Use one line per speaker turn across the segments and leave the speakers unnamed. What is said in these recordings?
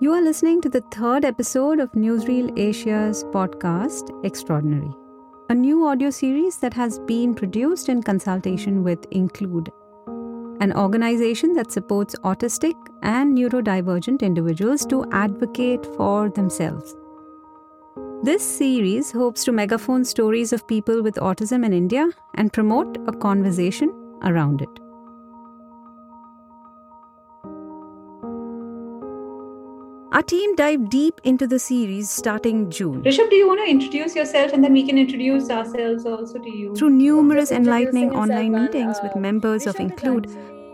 You are listening to the third episode of Newsreel Asia's podcast, Extraordinary, a new audio series that has been produced in consultation with Include, an organization that supports autistic and neurodivergent individuals to advocate for themselves. This series hopes to megaphone stories of people with autism in India and promote a conversation around it. Team dived deep into the series starting June.
Rishabh, do you want to introduce yourself and then we can introduce ourselves also to you?
Through numerous enlightening online meetings with uh, members of Include,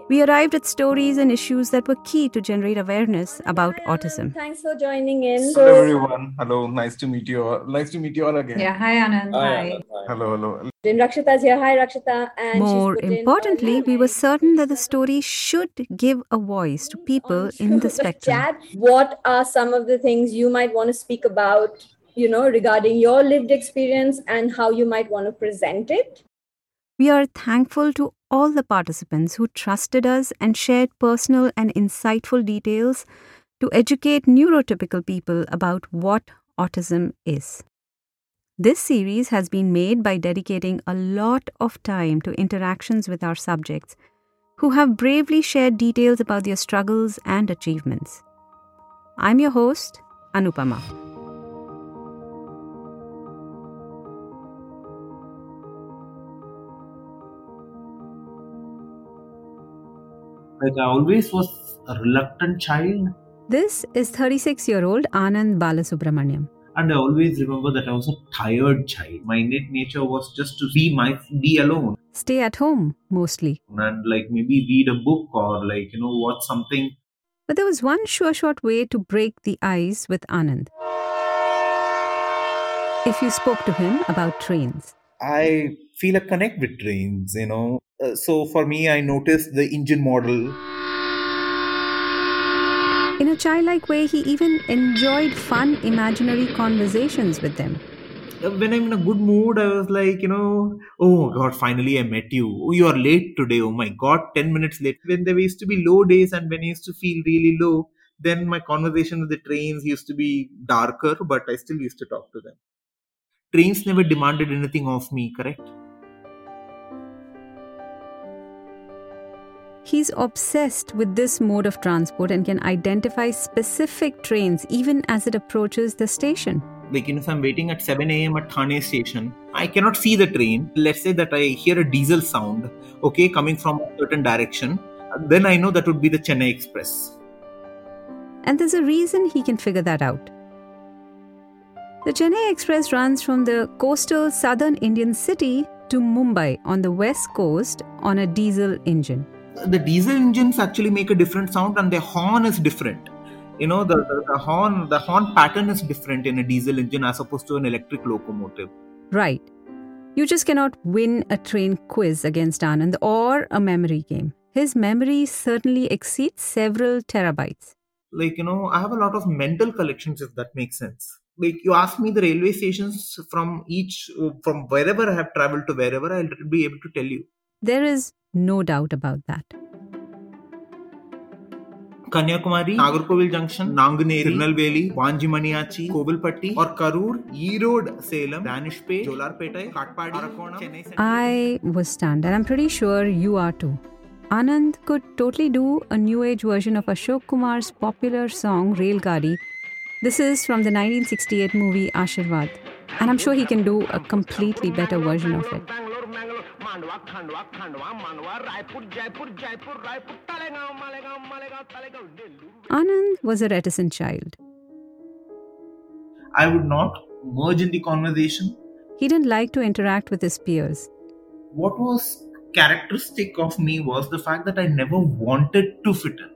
we arrived at stories and issues that were key to generate awareness about autism.
Thanks for joining in.
Hello, everyone. Hello, nice to meet you all. Nice to meet you all again.
Yeah, hi Anand. Hi.
Hello, hello.
Then Rakshita's here. Hi, Rakshita. And
More
she's put in
importantly, we were certain that the story should give a voice to people in the spectrum.
chat. What are some of the things you might want to speak about, you know, regarding your lived experience and how you might want to present it?
We are thankful to all the participants who trusted us and shared personal and insightful details to educate neurotypical people about what autism is. This series has been made by dedicating a lot of time to interactions with our subjects, who have bravely shared details about their struggles and achievements. I'm your host, Anupama.
Like I always was a reluctant child,
This is 36 year old Anand Balasubramanian.
and I always remember that I was a tired child. My innate nature was just to be my be alone
Stay at home mostly.
and like maybe read a book or like you know watch something.
But there was one sure shot way to break the ice with Anand. If you spoke to him about trains.
I feel a connect with trains, you know. Uh, so for me, I noticed the engine model.
In a childlike way, he even enjoyed fun imaginary conversations with them.
Uh, When I'm in a good mood, I was like, you know, oh God, finally I met you. Oh, you are late today. Oh my God, 10 minutes late. When there used to be low days and when I used to feel really low, then my conversation with the trains used to be darker, but I still used to talk to them. Trains never demanded anything of me, correct?
He's obsessed with this mode of transport and can identify specific trains even as it approaches the station.
like you know, if I'm waiting at 7 a.m. at Thane station, I cannot see the train. Let's say that I hear a diesel sound, okay, coming from a certain direction, then I know that would be the Chennai Express.
And there's a reason he can figure that out. The Chennai Express runs from the coastal southern Indian city to Mumbai on the west coast on a diesel engine.
The diesel engines actually make a different sound, and their horn is different. You know, the, the, the horn the horn pattern is different in a diesel engine as opposed to an electric locomotive.
Right. You just cannot win a train quiz against Anand or a memory game. His memory certainly exceeds several terabytes.
like you know i have a lot of mental collections if that makes sense like you ask me the railway stations from each from wherever i have traveled to wherever i'll be able to tell you
There is no doubt about that.
Kanyakumari, Nagarkovil Junction, Nanganeri, Tirunelveli, Vanjimaniachi, Kovilpatti, or Karur, Erode, Salem, Danishpet, Jolarpeta, Katpadi, Arakonam, Chennai Central.
I was stunned, and I'm pretty sure you are too. Anand could totally do a new age version of Ashok Kumar's popular song Rail Gadi. This is from the 1968 movie Ashirwad, and I'm sure he can do a completely better version of it. Anand was a reticent child.
I would not merge in the conversation.
He didn't like to interact with his peers.
What was characteristic of me was the fact that I never wanted to fit in.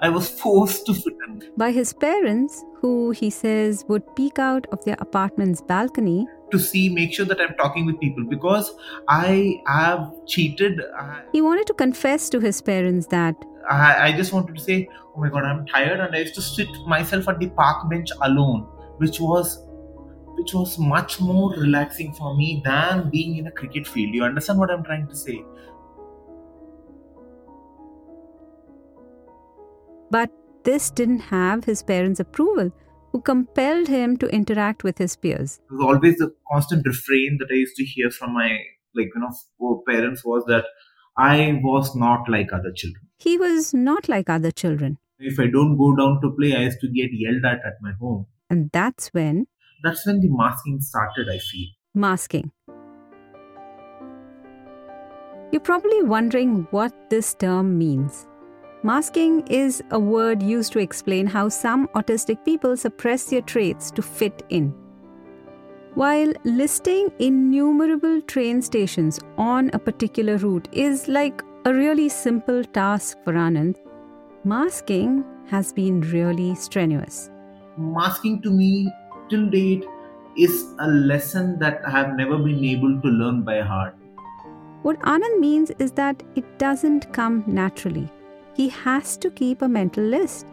I was forced to fit in.
By his parents, who he says would peek out of their apartment's balcony
to see, make sure that I'm talking with people because I have cheated. I,
He wanted to confess to his parents that
I, I just wanted to say, oh my god, I'm tired, and I used to sit myself at the park bench alone, which was which was much more relaxing for me than being in a cricket field. You understand what I'm trying to say?
But this didn't have his parents' approval, who compelled him to interact with his peers.
It was always the constant refrain that I used to hear from my like you know parents was that I was not like other children.
He was not like other children.
If I don't go down to play, I used to get yelled at at my home.
And that's when
That's when the masking started, I feel.
masking. You're probably wondering what this term means. Masking is a word used to explain how some autistic people suppress their traits to fit in. While listing innumerable train stations on a particular route is like a really simple task for Anand, masking has been really strenuous.
Masking to me till date is a lesson that I have never been able to learn by heart.
What Anand means is that it doesn't come naturally. He has to keep a mental list.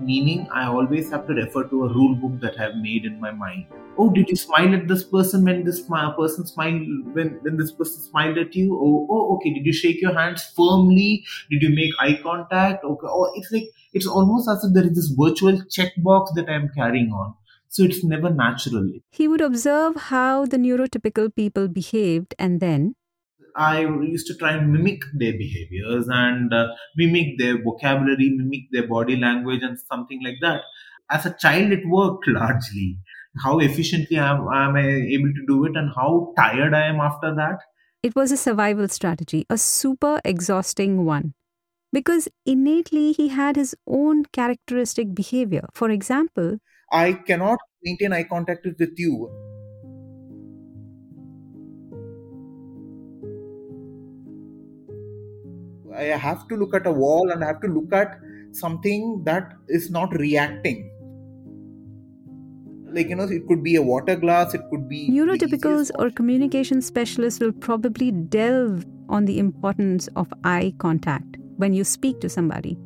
Meaning, I always have to refer to a rule book that I have made in my mind. Oh, did you smile at this person when this person smiled when, when this person smiled at you? Oh, oh, okay. Did you shake your hands firmly? Did you make eye contact? Okay. Oh, it's like it's almost as if there is this virtual checkbox that I am carrying on. So it's never natural.
He would observe how the neurotypical people behaved and then
I used to try and mimic their behaviors and uh, mimic their vocabulary, mimic their body language, and something like that. As a child, it worked largely. How efficiently am, am I able to do it, and how tired I am after that?
it was a survival strategy, a super exhausting one. Because innately he had his own characteristic behavior. For example,
I cannot maintain eye contact with you. I have to look at a wall and I have to look at something that is not reacting. Like, you know, it could be a water glass, it could be.
neurotypicals or communication specialists will probably delve on the importance of eye contact when you speak to somebody.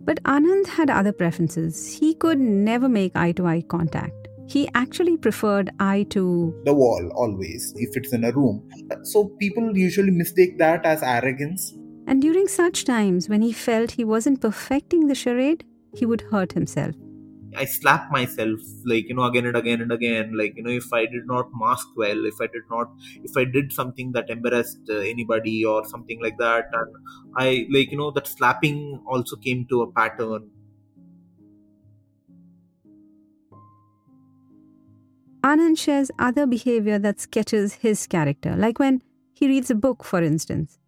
But Anand had other preferences. He could never make eye to eye contact. He actually preferred eye to
the wall always if it's in a room. So people usually mistake that as arrogance.
And during such times when he felt he wasn't perfecting the charade, he would hurt himself.
I slap myself like you know again and again and again like you know if I did not mask well if I did not if I did something that embarrassed uh, anybody or something like that and I like you know that slapping also came to a pattern
Anand shares other behavior that sketches his character, like when he reads a book, for instance.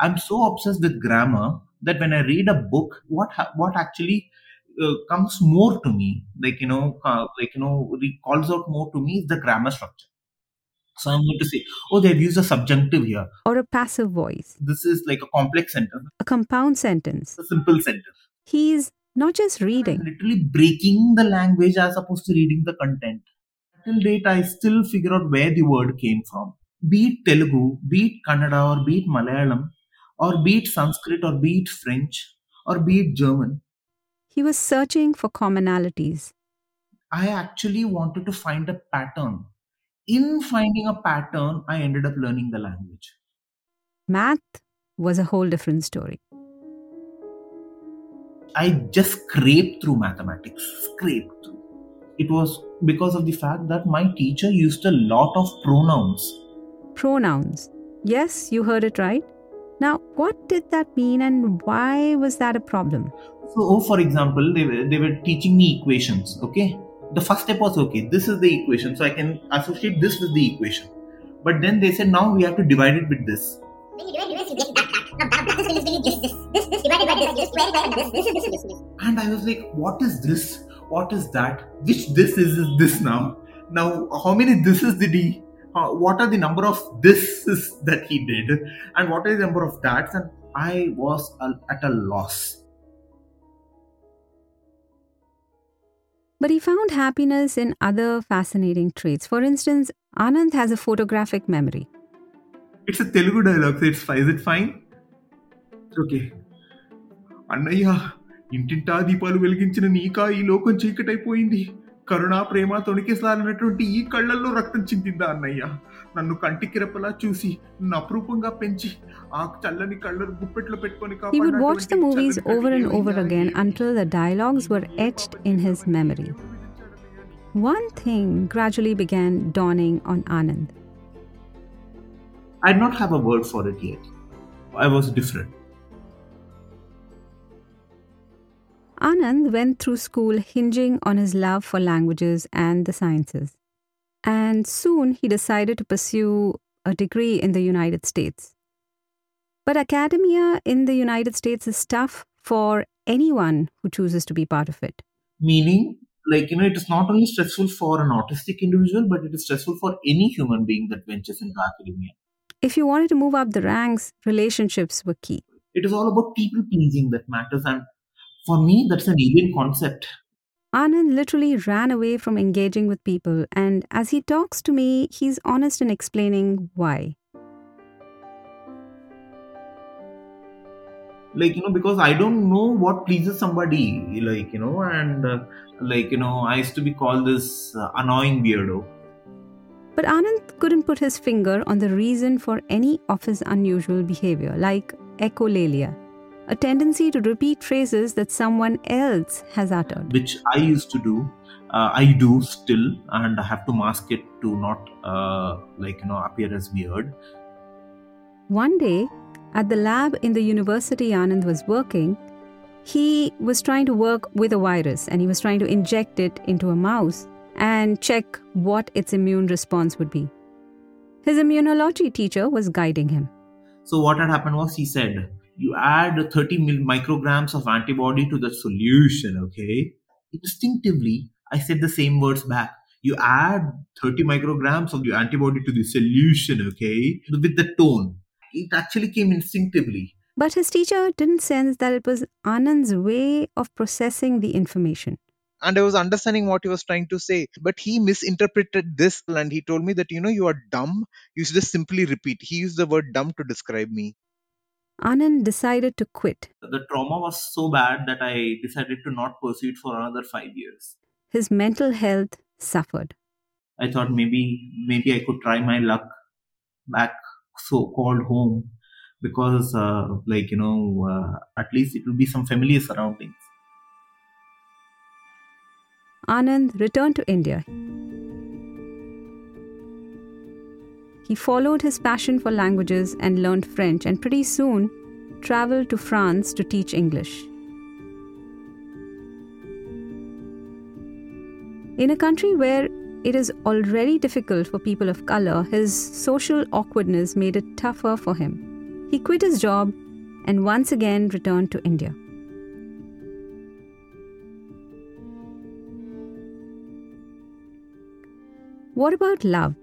I'm so obsessed with grammar that when I read a book, what ha- what actually uh, comes more to me, like you know, uh, like you know, calls out more to me is the grammar structure. So I'm going to say, oh, they've used a subjunctive here.
Or a passive voice,
This is like a complex sentence,
a compound sentence.
a simple sentence.
He's not just
I'm
reading,
literally breaking the language as opposed to reading the content. Till date, I still figure out where the word came from. Be it Telugu, be it Kannada, or be it Malayalam, or be it Sanskrit, or be it French, or be it German.
he was searching for commonalities.
I actually wanted to find a pattern. In finding a pattern, I ended up learning the language.
Math was a whole different story.
I just scraped through mathematics, scraped through. It was because of the fact that my teacher used a lot of pronouns.
Pronouns. Yes, you heard it right. Now, what did that mean and why was that a problem?
So, oh, for example, they were, they were teaching me equations, okay? The first step was, okay, this is the equation, so I can associate this with the equation. But then they said, now we have to divide it with this.
When you divide this, you that, that. Now, that, that is going this, this, this, this, this, this, divided by this, this, this, this, this.
And I was like, what is this? What is that? Which this is, is this now? Now, how many this is did he? Uh, what are the number of this is that he did? And what are the number of that's? And I was a, at a loss.
But he found happiness in other fascinating traits. For instance, Anand has a photographic memory.
It's a Telugu dialogue, so it's fine. Is it fine? Okay. అన్నయ్య ఇంటింటా దీపాలు వెలిగించిన నీకా ఈ లోకం చీకటైపోయింది కరుణా ప్రేమ తొణికిసారినటువంటి ఈ కళ్ళల్లో రక్తం చిందిందా అన్నయ్య
నన్ను కంటికి రెప్పలా చూసి నన్ను అపురూపంగా పెంచి ఆ చల్లని కళ్ళ గుప్పెట్లో పెట్టుకొని
He would watch the
కాపాడినటువంటి
movies
చల్లని
over and
కటికి
over
ఏమైందా?
again until the dialogues were etched in his memory. One thing gradually began dawning on Anand.
I did not have a word for it yet. I was different.
Anand went through school hinging on his love for languages and the sciences. And soon he decided to pursue a degree in the United States. But academia in the United States is tough for anyone who chooses to be part of it.
Meaning, like, you know, it is not only stressful for an autistic individual, but it is stressful for any human being that ventures into academia.
If you wanted to move up the ranks, relationships were key.
It is all about people pleasing that matters. And for me, that's an alien concept.
Anand literally ran away from engaging with people, and as he talks to me, he's honest in explaining why.
Like, you know, because I don't know what pleases somebody, like, you know, and uh, like, you know, I used to be called this uh, annoying weirdo.
But Anand couldn't put his finger on the reason for any of his unusual behavior, like echolalia, a tendency to repeat phrases that someone else has uttered.
which I used to do. Uh, I do still, and I have to mask it to not uh, like you know appear as weird.
One day, at the lab in the university Anand was working, he was trying to work with a virus and he was trying to inject it into a mouse and check what its immune response would be. His immunology teacher was guiding him.
So what had happened was he said, "You add 30 micrograms of antibody to the solution." Okay. Instinctively, I said the same words back. You add 30 micrograms of the antibody to the solution. Okay, with the tone. It actually came instinctively.
But his teacher didn't sense that it was Anand's way of processing the information.
and I was understanding what he was trying to say. But he misinterpreted this and he told me that, you know, you are dumb. You should just simply repeat. He used the word dumb to describe me.
Anand decided to quit.
The trauma was so bad that I decided to not pursue it for another five years.
His mental health suffered.
I thought maybe maybe I could try my luck back so called home because uh, like you know uh, at least it will be some familiar surroundings.
Anand returned to India. He followed his passion for languages and learned French, and pretty soon traveled to France to teach English. In a country where it is already difficult for people of color, his social awkwardness made it tougher for him. He quit his job and once again returned to India. What about love?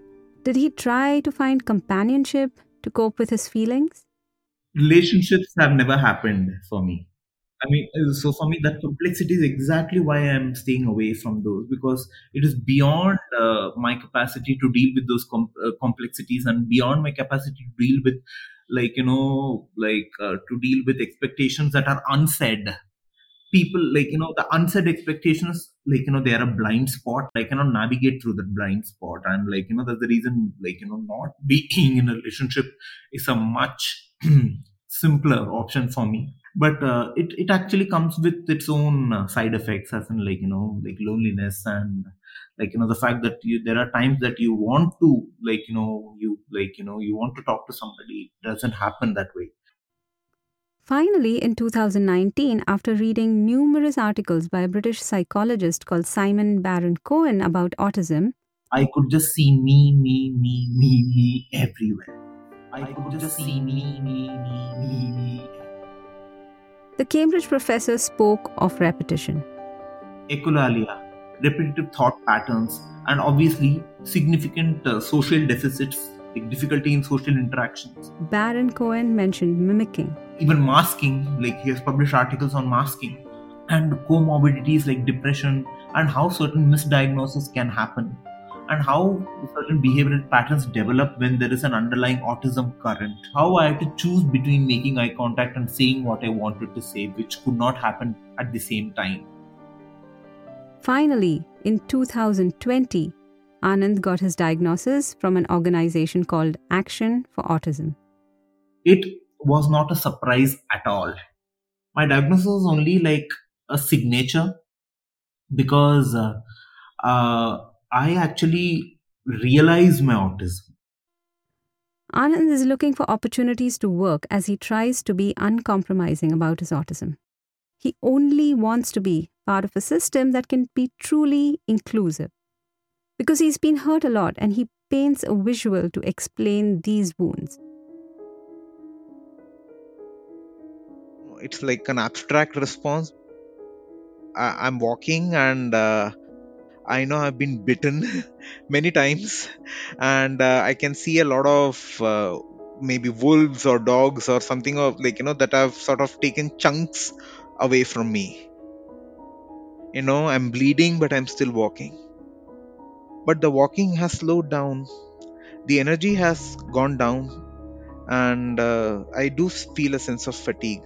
Did he try to find companionship to cope with his feelings?
Relationships have never happened for me. I mean, uh, so for me, that complexity is exactly why I'm staying away from those because it is beyond uh, my capacity to deal with those com- uh, complexities and beyond my capacity to deal with, like, you know, like uh, to deal with expectations that are unsaid. People, like, you know, the unsaid expectations, like, you know, they are a blind spot. I cannot navigate through that blind spot. And, like, you know, that's the reason, like, you know, not being in a relationship is a much simpler option for me but uh, it it actually comes with its own uh, side effects as in like you know like loneliness and like you know the fact that you there are times that you want to like you know you like you know you want to talk to somebody it doesn't happen that way
Finally, in 2019, after reading numerous articles by a British psychologist called Simon Baron Cohen about autism,
i could just see me me me me me everywhere i could just see me me me me me
the Cambridge professor spoke of repetition.
echolalia, repetitive thought patterns, and obviously significant uh, social deficits, like difficulty in social interactions.
Baron Cohen mentioned mimicking.
Even masking, like he has published articles on masking, and comorbidities like depression, and how certain misdiagnoses can happen, and how certain behavioral patterns develop when there is an underlying autism current. How I had to choose between making eye contact and saying what I wanted to say, which could not happen at the same time.
Finally, in 2020, Anand got his diagnosis from an organization called Action for Autism.
It was not a surprise at all. My diagnosis was only like a signature because uh, uh, I actually realized my autism.
Anand is looking for opportunities to work as he tries to be uncompromising about his autism. He only wants to be part of a system that can be truly inclusive. Because he's been hurt a lot and he paints a visual to explain these wounds.
It's like an abstract response. I- I'm walking and uh, I know I've been bitten many times, and uh, I can see a lot of uh, maybe wolves or dogs or something of like you know that have sort of taken chunks away from me. You know, I'm bleeding, but I'm still walking. But the walking has slowed down, the energy has gone down, and uh, I do feel a sense of fatigue.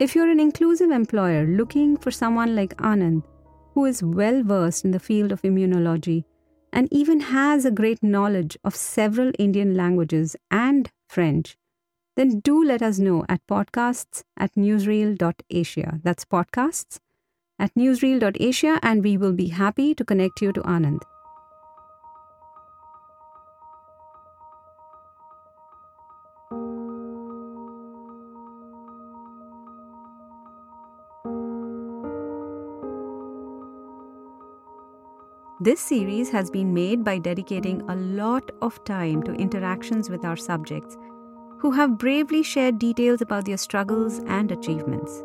If you're an inclusive employer looking for someone like Anand, who is well versed in the field of immunology and even has a great knowledge of several Indian languages and French, then do let us know at podcasts at newsreel.asia. That's podcasts at newsreel.asia, and we will be happy to connect you to Anand. This series has been made by dedicating a lot of time to interactions with our subjects who have bravely shared details about their struggles and achievements.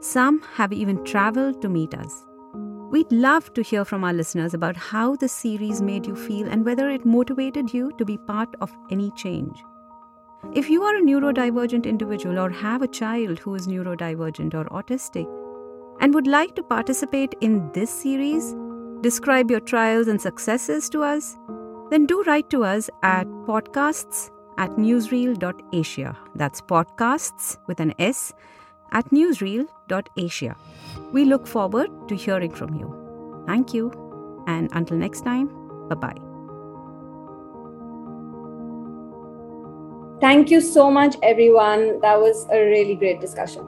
Some have even traveled to meet us. We'd love to hear from our listeners about how the series made you feel and whether it motivated you to be part of any change. If you are a neurodivergent individual or have a child who is neurodivergent or autistic and would like to participate in this series, describe your trials and successes to us, then do write to us at podcasts at newsreel.asia. That's podcasts with an S at newsreel.asia. We look forward to hearing from you. Thank you, and until next time, bye bye.
Thank you so much, everyone. That was a really great discussion.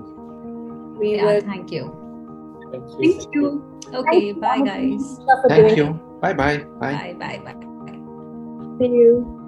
We
Yeah,
will.
thank you.
Thank
Thank you. Okay, bye guys.
Thank you. Bye bye. Bye.
Bye, bye, bye. bye.
See you.